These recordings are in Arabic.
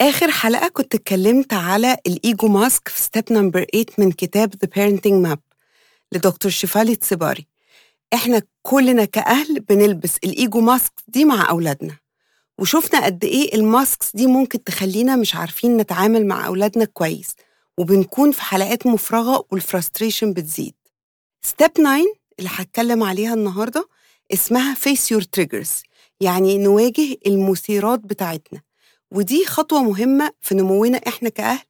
آخر حلقة كنت اتكلمت على ال ego mask في step number 8 من كتاب The Parenting Map لدكتور شيفالي تساباري. إحنا كلنا كأهل بنلبس ال ego mask دي مع أولادنا. وشفنا قد إيه ال masks دي ممكن تخلينا مش عارفين نتعامل مع أولادنا كويس وبنكون في حلقات مفرغة وال frustration بتزيد. step 9 اللي هتكلم عليها النهاردة اسمها Face Your Triggers يعني نواجه المثيرات بتاعتنا. ودي خطوة مهمة في نمونا إحنا كأهل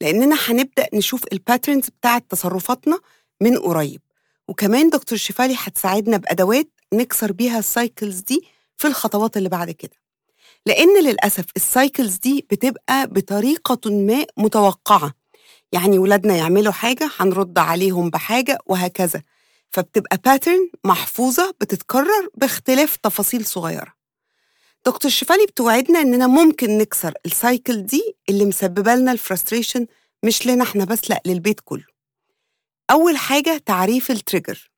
لأننا هنبدأ نشوف ال patterns بتاعت تصرفاتنا من قريب. وكمان دكتور شفالي هتساعدنا بأدوات نكسر بيها ال cycles دي في الخطوات اللي بعد كده. لأن للأسف ال cycles دي بتبقى بطريقة ما متوقعة. يعني ولادنا يعملوا حاجة هنرد عليهم بحاجة وهكذا. فبتبقى pattern محفوظة بتتكرر باختلاف تفاصيل صغيرة. دكتور شفالي بتوعدنا إننا ممكن نكسر ال cycle دي اللي مسببة لنا ال frustration مش لنا إحنا بس لأ للبيت كله. أول حاجة تعريف ال trigger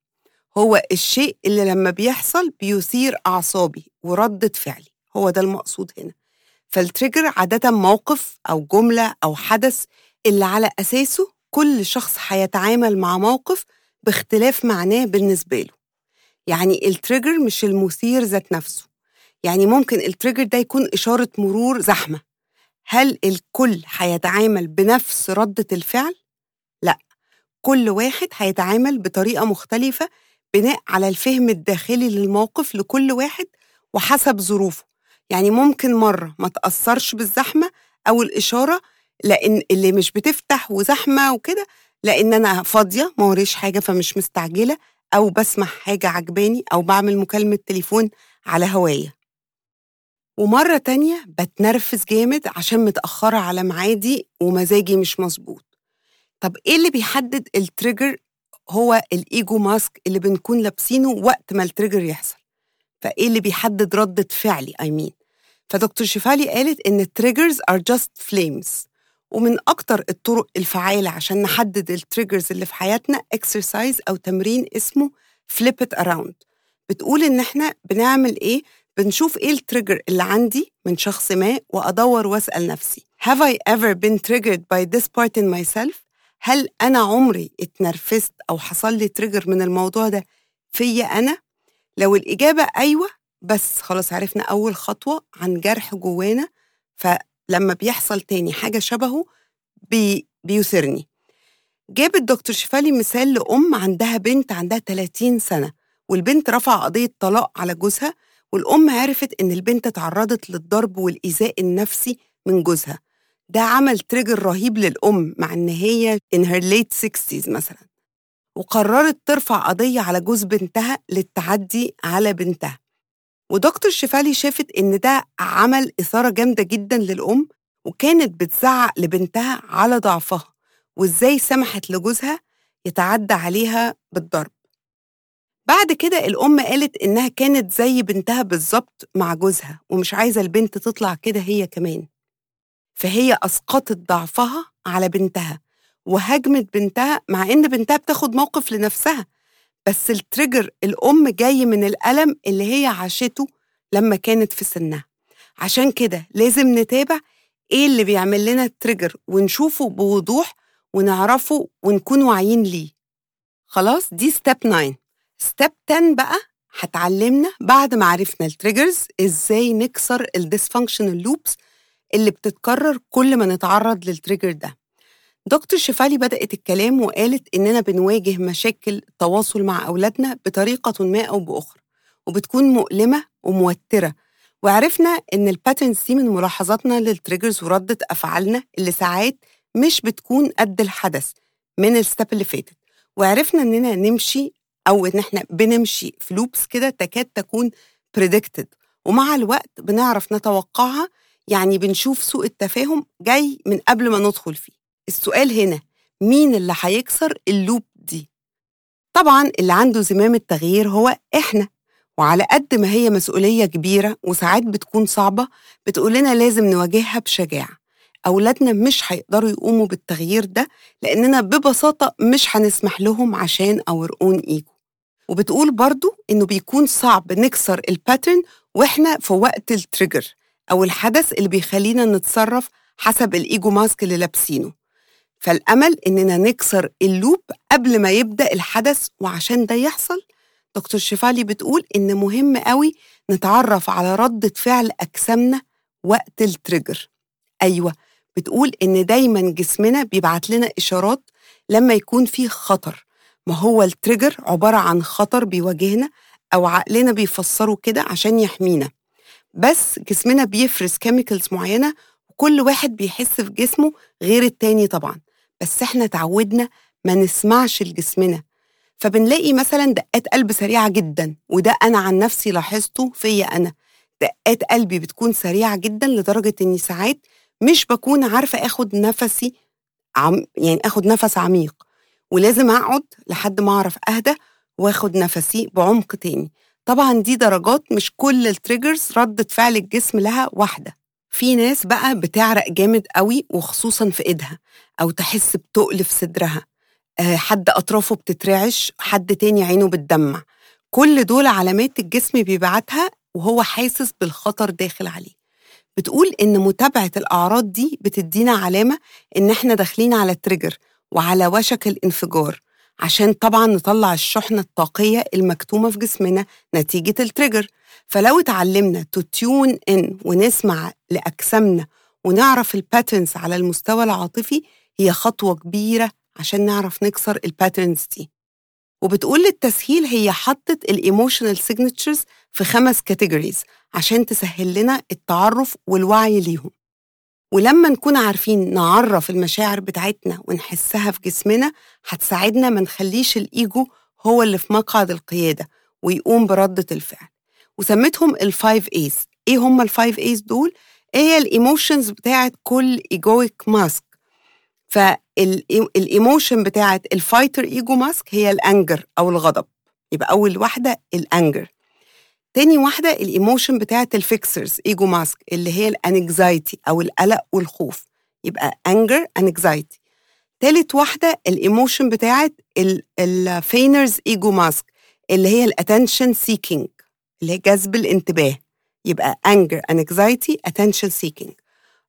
هو الشيء اللي لما بيحصل بيثير أعصابي وردة فعلي. هو ده المقصود هنا. فال trigger عادة موقف أو جملة أو حدث اللي على أساسه كل شخص هيتعامل مع موقف باختلاف معناه بالنسبة له. يعني ال trigger مش المثير ذات نفسه. يعني ممكن ال trigger ده يكون إشارة مرور زحمة. هل الكل هيتعامل بنفس ردة الفعل؟ لا. كل واحد هيتعامل بطريقة مختلفة بناء على الفهم الداخلي للموقف لكل واحد وحسب ظروفه. يعني ممكن مرة ما تأثرش بالزحمة أو الإشارة لأن اللي مش بتفتح وزحمة وكده لأن أنا فاضية ما ورايش حاجة فمش مستعجلة أو بسمع حاجة عجباني أو بعمل مكالمة تليفون على هوايا. ومرة تانية بتنرفز جامد عشان متأخرة على ميعادي ومزاجي مش مظبوط. طب إيه اللي بيحدد ال trigger هو ال ego mask اللي بنكون لابسينه وقت ما ال trigger يحصل. فإيه اللي بيحدد ردة فعلي؟ I mean. فدكتور شفالي قالت إن ال triggers are just flames. ومن أكتر الطرق الفعالة عشان نحدد ال triggers اللي في حياتنا exercise أو تمرين اسمه flip it around. بتقول إن إحنا بنعمل إيه؟ بنشوف إيه ال trigger اللي عندي من شخص ما وأدور وأسأل نفسي Have I ever been triggered by this part in myself؟ هل أنا عمري اتنرفزت أو حصل لي trigger من الموضوع ده فيا أنا؟ لو الإجابة أيوة يبقى خلاص عرفنا أول خطوة عن جرح جوانا فلما بيحصل تاني حاجة شبهه بي بيثيرني جابت دكتور شفالي مثال لأم عندها بنت عندها 30 سنة والبنت رافعة قضية طلاق على جوزها والأم عرفت إن البنت تعرضت للضرب والإيذاء النفسي من جوزها. ده عمل trigger رهيب للأم مع إن هي in her late 60s مثلا. وقررت ترفع قضية على جوز بنتها للتعدي على بنتها. ودكتور شفالي شافت إن ده عمل إثارة جامدة جدا للأم وكانت بتزعق لبنتها على ضعفها وإزاي سمحت لجوزها يتعدى عليها بالضرب. بعد كده الأم قالت إنها كانت زي بنتها بالظبط مع جوزها ومش عايزة البنت تطلع كده هي كمان. فهي أسقطت ضعفها على بنتها وهاجمت بنتها مع إن بنتها بتاخد موقف لنفسها. بس ال trigger الأم جاي من الألم اللي هي عاشته لما كانت في سنها. عشان كده لازم نتابع إيه اللي بيعمل لنا ال trigger ونشوفه بوضوح ونعرفه ونكون واعيين ليه. خلاص؟ دي step 9 step 10 بقى هتعلمنا بعد ما عرفنا ال triggers إزاي نكسر ال dysfunctional loops اللي بتتكرر كل ما نتعرض لل trigger ده. دكتور شفالي بدأت الكلام وقالت إننا بنواجه مشاكل التواصل مع أولادنا بطريقة ما أو بأخرى وبتكون مؤلمة وموترة وعرفنا إن ال patterns دي من ملاحظاتنا لل triggers وردة أفعالنا اللي ساعات مش بتكون قد الحدث من ال step اللي فاتت وعرفنا إننا نمشي أو إن إحنا بنمشي في loops كده تكاد تكون predicted. ومع الوقت بنعرف نتوقعها يعني بنشوف سوء التفاهم جاي من قبل ما ندخل فيه. السؤال هنا مين اللي هيكسر ال loop دي؟ طبعا اللي عنده زمام التغيير هو إحنا. وعلى قد ما هي مسؤولية كبيرة وساعات بتكون صعبة بتقولنا لازم نواجهها بشجاعة. أولادنا مش هيقدروا يقوموا بالتغيير ده لأننا ببساطة مش هنسمح لهم عشان our own ego وبتقول برضو إنه بيكون صعب نكسر ال pattern وإحنا في وقت ال trigger أو الحدث اللي بيخلينا نتصرف حسب ال ego mask اللي لابسينه. فالأمل إننا نكسر ال loop قبل ما يبدأ الحدث وعشان ده يحصل. دكتور شيفالي بتقول إن مهم قوي نتعرف على ردة فعل أجسامنا وقت ال trigger أيوة بتقول إن دايما جسمنا بيبعت لنا إشارات لما يكون فيه خطر ما هو ال trigger عبارة عن خطر بيواجهنا أو عقلنا بيفسره كده عشان يحمينا. بس جسمنا بيفرز chemicals معينة وكل واحد بيحس في جسمه غير التاني طبعا. بس إحنا تعودنا ما نسمعش لجسمنا. فبنلاقي مثلا دقات قلب سريعة جدا وده أنا عن نفسي لاحظته فيا أنا. دقات قلبي بتكون سريعة جدا لدرجة إني ساعات مش بكون عارفة آخد نفسي عم يعني آخد نفس عميق. ولازم أقعد لحد ما أعرف أهدى وآخد نفسي بعمق تاني. طبعا دي درجات مش كل التريجرز ردة فعل الجسم لها واحدة. في ناس بقى بتعرق جامد قوي وخصوصا في إيدها أو تحس بتقل في صدرها. آه، حد أطرافه بتترعش حد تاني عينه بتدمع. كل دول علامات الجسم بيبعتها وهو حاسس بالخطر داخل عليه. بتقول إن متابعة الأعراض دي بتدينا علامة إن إحنا داخلين على trigger وعلى وشك الانفجار عشان طبعا نطلع الشحنة الطاقية المكتومة في جسمنا نتيجة ال trigger فلو اتعلمنا to tune in ونسمع لأجسامنا ونعرف ال patterns على المستوى العاطفي هي خطوة كبيرة عشان نعرف نكسر ال patterns دي. وبتقول للتسهيل هي حطت ال emotional signatures في خمس categories عشان تسهل لنا التعرف والوعي ليهم. ولما نكون عارفين نعرف المشاعر بتاعتنا ونحسها في جسمنا هتساعدنا ما نخليش الإيجو هو اللي في مقعد القيادة ويقوم بردة الفعل. وسميتهم ال five A's. إيه هم ال five A's دول؟ هي ال emotions بتاعت كل egoic mask. فال emotion بتاعت ال fighter ego mask هي ال anger أو الغضب. يبقى أول واحدة ال anger. تاني واحدة ال emotion بتاعت ال fixers ego mask اللي هي ال anxiety أو القلق والخوف. يبقى anger anxiety تالت واحدة ال emotion بتاعت ال feigners ego mask اللي هي ال attention seeking اللي هي جذب الانتباه. يبقى anger anxiety attention seeking.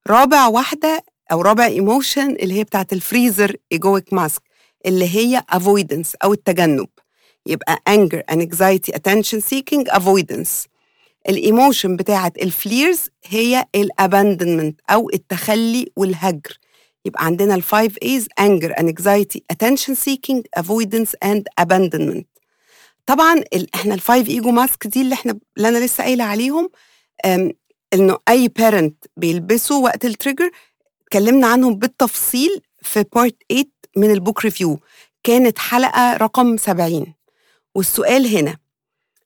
رابع واحدة أو رابع emotion اللي هي بتاعت ال freezer egoic mask اللي هي avoidance أو التجنب. يبقى anger anxiety attention seeking avoidance. ال emotion بتاعت ال fleers هي ال abandonment أو التخلي والهجر. يبقى عندنا ال five A's anger anxiety attention seeking avoidance and abandonment. طبعا إحنا ال five ego mask دي اللي إحنا اللي أنا لسه قايلة عليهم إنه أي parent بيلبسوا وقت ال trigger اتكلمنا عنهم بالتفصيل في part 8 من ال book review كانت حلقة رقم 70 والسؤال هنا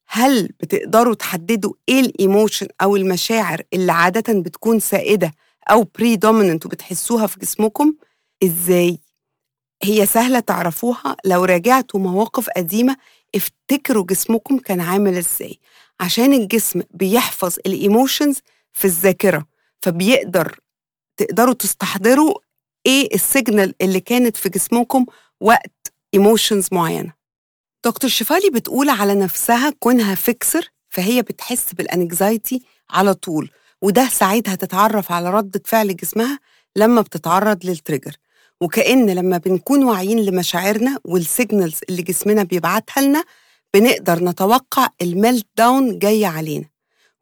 هل بتقدروا تحددوا إيه ال emotion أو المشاعر اللي عادة بتكون سائدة أو predominant وبتحسوها في جسمكم؟ إزاي؟ هي سهلة تعرفوها. لو راجعتوا مواقف قديمة افتكروا جسمكم كان عامل إزاي. عشان الجسم بيحفظ ال emotions في الذاكرة فبيقدر تقدروا تستحضروا إيه ال signal اللي كانت في جسمكم وقت emotions معينة. دكتور شفالي بتقول على نفسها كونها fixer فهي بتحس بال anxiety على طول وده ساعتها تتعرف على ردة فعل جسمها لما بتتعرض لل trigger. وكأن لما بنكون واعيين لمشاعرنا وال signals اللي جسمنا بيبعتها لنا بنقدر نتوقع ال meltdown جاي علينا.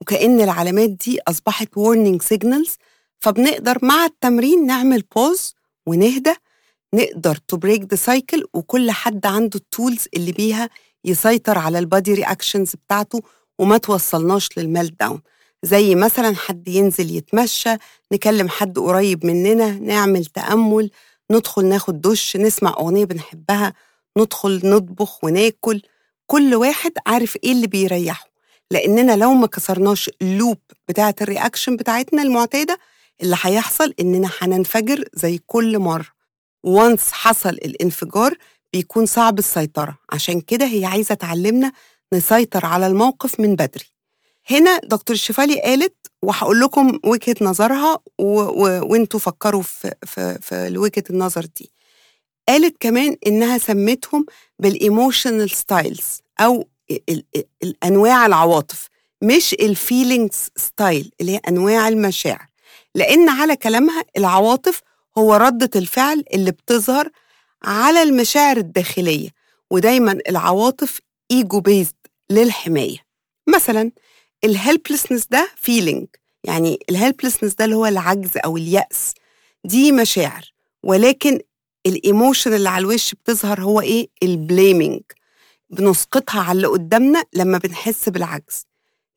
وكأن العلامات دي أصبحت warning signals فبنقدر مع التمرين نعمل pause ونهدى نقدر to break the cycle وكل حد عنده ال tools اللي بيها يسيطر على ال body reactions بتاعته وما توصلناش لل meltdown زي مثلا حد ينزل يتمشى نكلم حد قريب مننا نعمل تأمل ندخل ناخد دش نسمع أغنية بنحبها ندخل نطبخ وناكل. كل واحد عارف إيه اللي بيريحه. لأننا لو ما كسرناش ال loop بتاعة ال reaction بتاعتنا المعتادة اللي هيحصل إننا هننفجر زي كل مرة. و once حصل الانفجار بيكون صعب السيطرة. عشان كده هي عايزة تعلمنا نسيطر على الموقف من بدري. هنا دكتور شفالي قالت وهقول لكم وجهة نظرها. وانتوا فكروا في, في, في وجهة النظر دي. قالت كمان إنها سمتهم بال emotional styles أو ال... ال... الأنواع العواطف مش ال feelings style اللي هي أنواع المشاعر. لأن على كلامها العواطف هو ردة الفعل اللي بتظهر على المشاعر الداخلية ودايما العواطف ego based للحماية. مثلا ال helplessness ده feeling يعني ال helplessness ده اللي هو العجز أو اليأس دي مشاعر ولكن ال emotion اللي على الوش بتظهر هو إيه؟ ال blaming بنسقطها على اللي قدامنا لما بنحس بالعجز.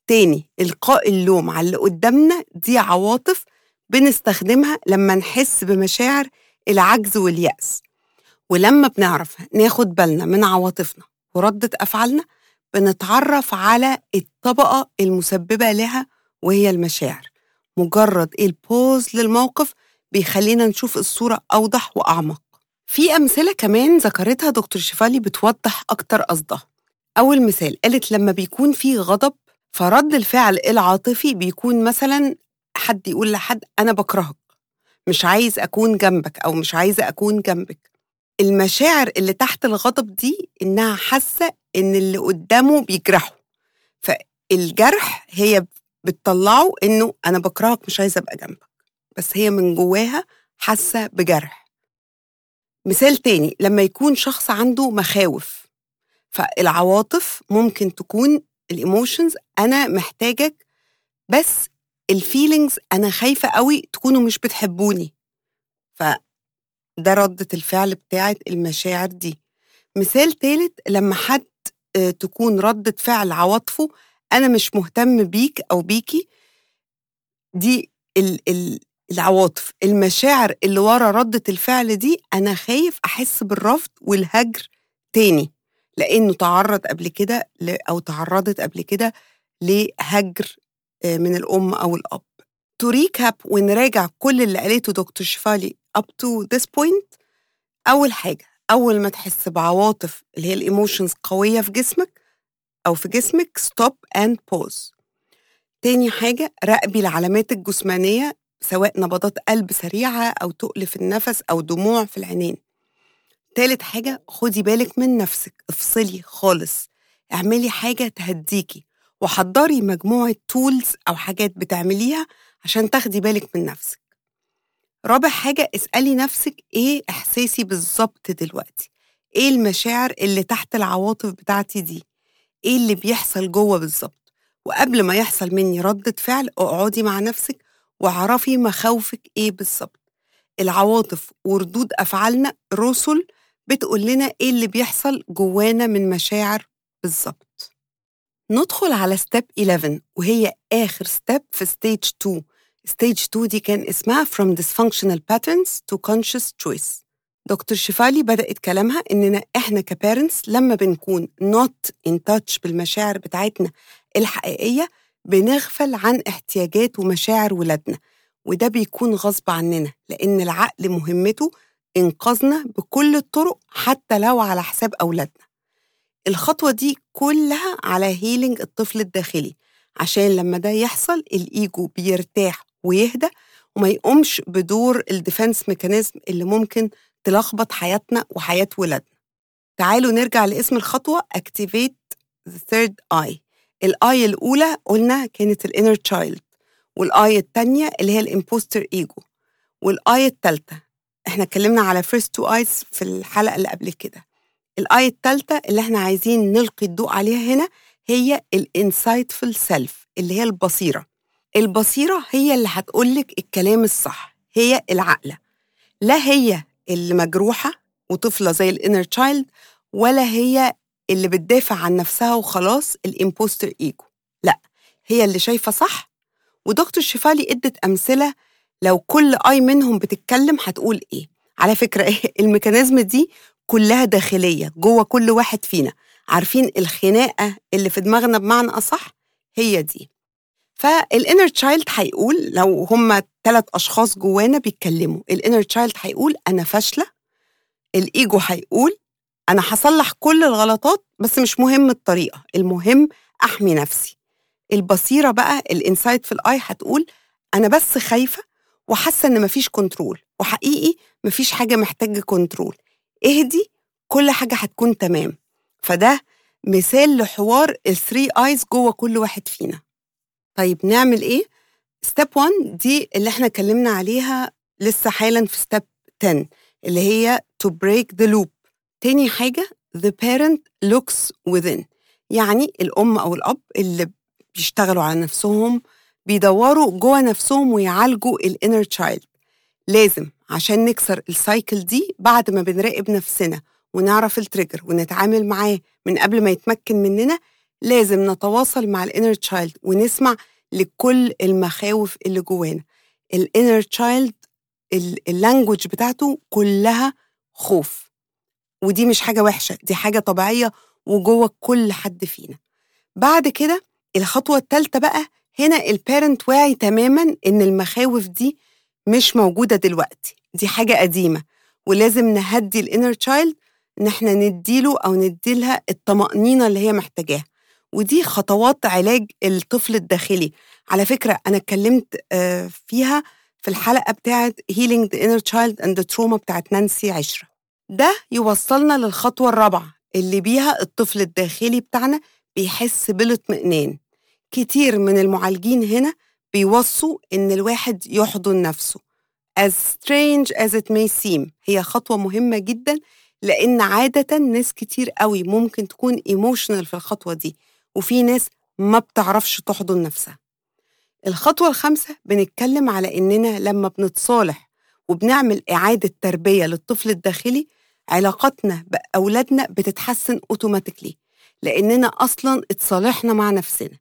تاني إلقاء اللوم على اللي قدامنا دي عواطف بنستخدمها لما نحس بمشاعر العجز واليأس. ولما بنعرف ناخد بالنا من عواطفنا وردة أفعالنا بنتعرف على الطبقة المسببة لها وهي المشاعر. مجرد البوز للموقف بيخلينا نشوف الصورة أوضح وأعمق. في أمثلة كمان ذكرتها دكتور شفالي بتوضح أكتر قصدها. أول مثال قالت لما بيكون في غضب فرد الفعل العاطفي بيكون مثلا حد يقول لحد أنا بكرهك مش عايز أكون جنبك أو مش عايزة أكون جنبك. المشاعر اللي تحت الغضب دي إنها حاسة إن اللي قدامه بيجرحه. فالجرح هي بتطلعه إنه أنا بكرهك مش عايزة أبقى جنبك. بس هي من جواها حاسة بجرح. مثال تاني لما يكون شخص عنده مخاوف فالعواطف ممكن تكون ال emotions أنا محتاجك بس ال feelings أنا خايفة قوي تكونوا مش بتحبوني. فده ردة الفعل بتاعت المشاعر دي. مثال تالت لما حد تكون ردة فعل عواطفه أنا مش مهتم بيك أو بيكي دي ال ال العواطف. المشاعر اللي ورا ردة الفعل دي أنا خايف أحس بالرفض والهجر تاني لأنه تعرض قبل كده أو تعرضت قبل كده لهجر من الأم أو الأب. to recap ونراجع كل اللي قالته دكتور شفالي up to this point أول حاجة أول ما تحس بعواطف اللي هي ال emotions قوية في جسمك أو في جسمك stop and pause. تاني حاجة راقبي العلامات الجسمانية سواء نبضات قلب سريعة أو تقل في النفس أو دموع في العينين. تالت حاجة خدي بالك من نفسك افصلي خالص اعملي حاجة تهديكي. وحضري مجموعة tools أو حاجات بتعمليها عشان تاخدي بالك من نفسك. رابع حاجة اسألي نفسك إيه إحساسي بالظبط دلوقتي؟ إيه المشاعر اللي تحت العواطف بتاعتي دي؟ إيه اللي بيحصل جوه بالظبط؟ وقبل ما يحصل مني ردة فعل اقعدي مع نفسك واعرفي مخاوفك إيه بالظبط. العواطف وردود أفعالنا رسل بتقول لنا إيه اللي بيحصل جوانا من مشاعر بالظبط. ندخل على step 11 وهي آخر ستيب في stage 2 Stage 2 دي كان اسمها From Dysfunctional Patterns to Conscious Choice. دكتور شفالي بدأت كلامها إننا إحنا ك parents لما بنكون not in touch بالمشاعر بتاعتنا الحقيقية بنغفل عن احتياجات ومشاعر ولادنا. وده بيكون غصب عننا لأن العقل مهمته إنقاذنا بكل الطرق حتى لو على حساب أولادنا. الخطوة دي كلها على healing الطفل الداخلي عشان لما ده يحصل الإيجو بيرتاح ويهدى وما يقومش بدور ال defense mechanism اللي ممكن تلخبط حياتنا وحياة ولادنا. تعالوا نرجع لاسم الخطوة Activate the third eye. ال eye الأولى قلنا كانت ال inner child وال eye التانية اللي هي ال imposter ego وال eye التالتة. إحنا اتكلمنا على first two eyes في الحلقة اللي قبل كده. ال eye التالتة اللي إحنا عايزين نلقي الضوء عليها هنا هي ال insightful self اللي هي البصيرة. البصيرة هي اللي هتقولك الكلام الصح هي العقلة لا هي اللي مجروحة وطفلة زي ال inner child ولا هي اللي بتدافع عن نفسها وخلاص ال imposter ego لا هي اللي شايفة صح. ودكتور شفالي ادت أمثلة لو كل eye منهم بتتكلم هتقول إيه. على فكرة ال mechanism دي كلها داخلية جوه كل واحد فينا. عارفين الخناقة اللي في دماغنا بمعنى أصح؟ هي دي. فال inner child هيقول لو هما ثلاث أشخاص جوانا بيتكلموا. ال inner child هيقول أنا فاشلة. الإيجو هيقول أنا هصلح كل الغلطات بس مش مهم الطريقة. المهم أحمي نفسي. البصيرة بقى ال insightful eye هتقول أنا بس خايفة وحاسة إن مفيش control وحقيقي مفيش حاجة محتاجة control اهدي كل حاجة هتكون تمام. فده مثال لحوار ال three eyes جوه كل واحد فينا. طيب نعمل إيه؟ step 1 دي اللي إحنا اتكلمنا عليها لسه حالا في step 10 اللي هي to break the loop. تاني حاجة the parent looks within. يعني الأم أو الأب اللي بيشتغلوا على نفسهم بيدوروا جوه نفسهم ويعالجوا ال inner child لازم عشان نكسر ال cycle دي بعد ما بنراقب نفسنا ونعرف ال trigger ونتعامل معاه من قبل ما يتمكن مننا لازم نتواصل مع ال inner child ونسمع لكل المخاوف اللي جوانا. ال inner child ال language بتاعته كلها خوف. ودي مش حاجة وحشة دي حاجة طبيعية وجوه كل حد فينا. بعد كده الخطوة الثالثة بقى هنا ال parent واعي تماما إن المخاوف دي مش موجودة دلوقتي. دي حاجة قديمة ولازم نهدي ال inner child إن إحنا نديله أو نديلها الطمأنينة اللي هي محتاجاها. ودي خطوات علاج الطفل الداخلي. على فكرة أنا اتكلمت فيها في الحلقة بتاعت Healing the Inner Child and the Trauma بتاعت نانسي عشرة. ده يوصلنا للخطوة الرابعة اللي بيها الطفل الداخلي بتاعنا بيحس بالاطمئنان. كتير من المعالجين هنا بيوصوا إن الواحد يحضن نفسه. As strange as it may seem. هي خطوة مهمة جدا لأن عادة ناس كتير قوي ممكن تكون ايموشنال في الخطوة دي وفي ناس ما بتعرفش تحضن نفسها. الخطوة الخامسة بنتكلم على إننا لما بنتصالح وبنعمل إعادة تربية للطفل الداخلي علاقتنا بأولادنا بتتحسن أوتوماتيكلي لأننا أصلا اتصالحنا مع نفسنا.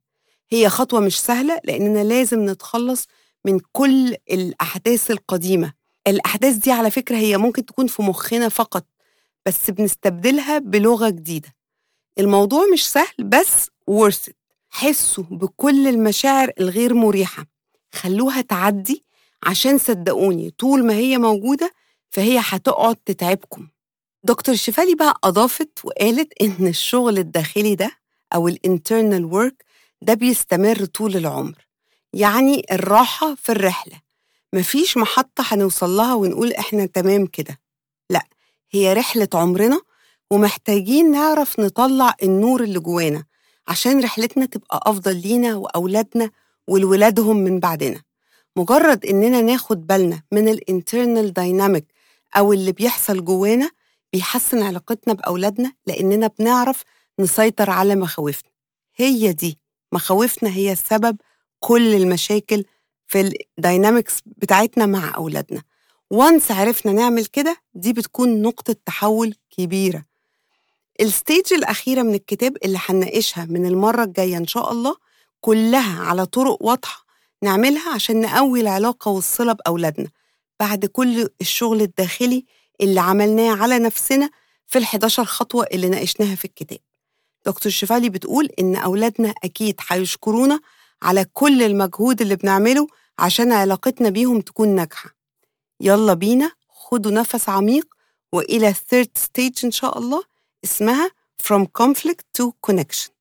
هي خطوة مش سهلة لأننا لازم نتخلص من كل الأحداث القديمة. الأحداث دي على فكرة هي ممكن تكون في مخنا فقط بس بنستبدلها بلغة جديدة. الموضوع مش سهل بس worth it. حسوا بكل المشاعر الغير مريحة. خلوها تعدي عشان صدقوني طول ما هي موجودة فهي هتقعد تتعبكم. دكتور شفالي بقى أضافت وقالت إن الشغل الداخلي ده أو ال internal work ده بيستمر طول العمر. يعني الراحة في الرحلة. مفيش محطة هنوصل لها ونقول إحنا تمام كده. لأ هي رحلة عمرنا ومحتاجين نعرف نطلع النور اللي جوانا عشان رحلتنا تبقى أفضل لينا وأولادنا ولولادهم من بعدنا. مجرد إننا ناخد بالنا من ال internal dynamic أو اللي بيحصل جوانا بيحسن علاقتنا بأولادنا لأننا بنعرف نسيطر على مخاوفنا. هي دي. مخاوفنا هي سبب كل المشاكل في ال dynamics بتاعتنا مع أولادنا. و once عرفنا نعمل كده دي بتكون نقطة تحول كبيرة. الستيج الأخيرة من الكتاب اللي هنناقشها من المرة الجاية إن شاء الله كلها على طرق واضحة نعملها عشان نقوي العلاقة والصلة بأولادنا. بعد كل الشغل الداخلي اللي عملناه على نفسنا في ال 11 خطوة اللي ناقشناها في الكتاب. دكتور شفالي بتقول إن أولادنا أكيد هيشكرونا على كل المجهود اللي بنعمله عشان علاقتنا بيهم تكون ناجحة. يلا بينا خدوا نفس عميق وإلى الثيرد ستيج إن شاء الله اسمها From Conflict to Connection.